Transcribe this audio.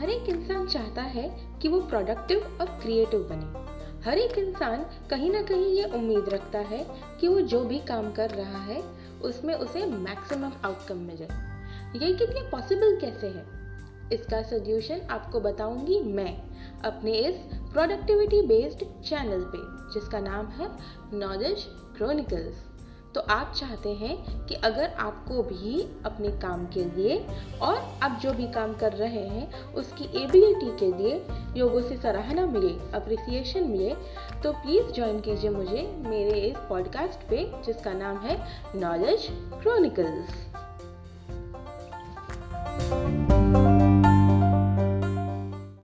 हर एक इंसान चाहता है कि वो प्रोडक्टिव और क्रिएटिव बने। हर एक इंसान कहीं ना कहीं ये उम्मीद रखता है कि वो जो भी काम कर रहा है, उसमें उसे मैक्सिमम आउटकम मिले। ये कितने पॉसिबल कैसे है? इसका सोल्यूशन आपको बताऊँगी मैं, अपने इस प्रोडक्टिविटी बेस्ड चैनल पे, जिसका नाम है नॉलेज क्रोनिकल्स तो आप चाहते हैं कि अगर आपको भी अपने काम के लिए और आप जो भी काम कर रहे हैं, उसकी एबिलिटी के लिए लोगों से सराहना मिले अप्रिसिएशन मिले तो प्लीज़ ज्वाइन कीजिए मुझे मेरे इस पॉडकास्ट पे, जिसका नाम है नॉलेज क्रोनिकल्स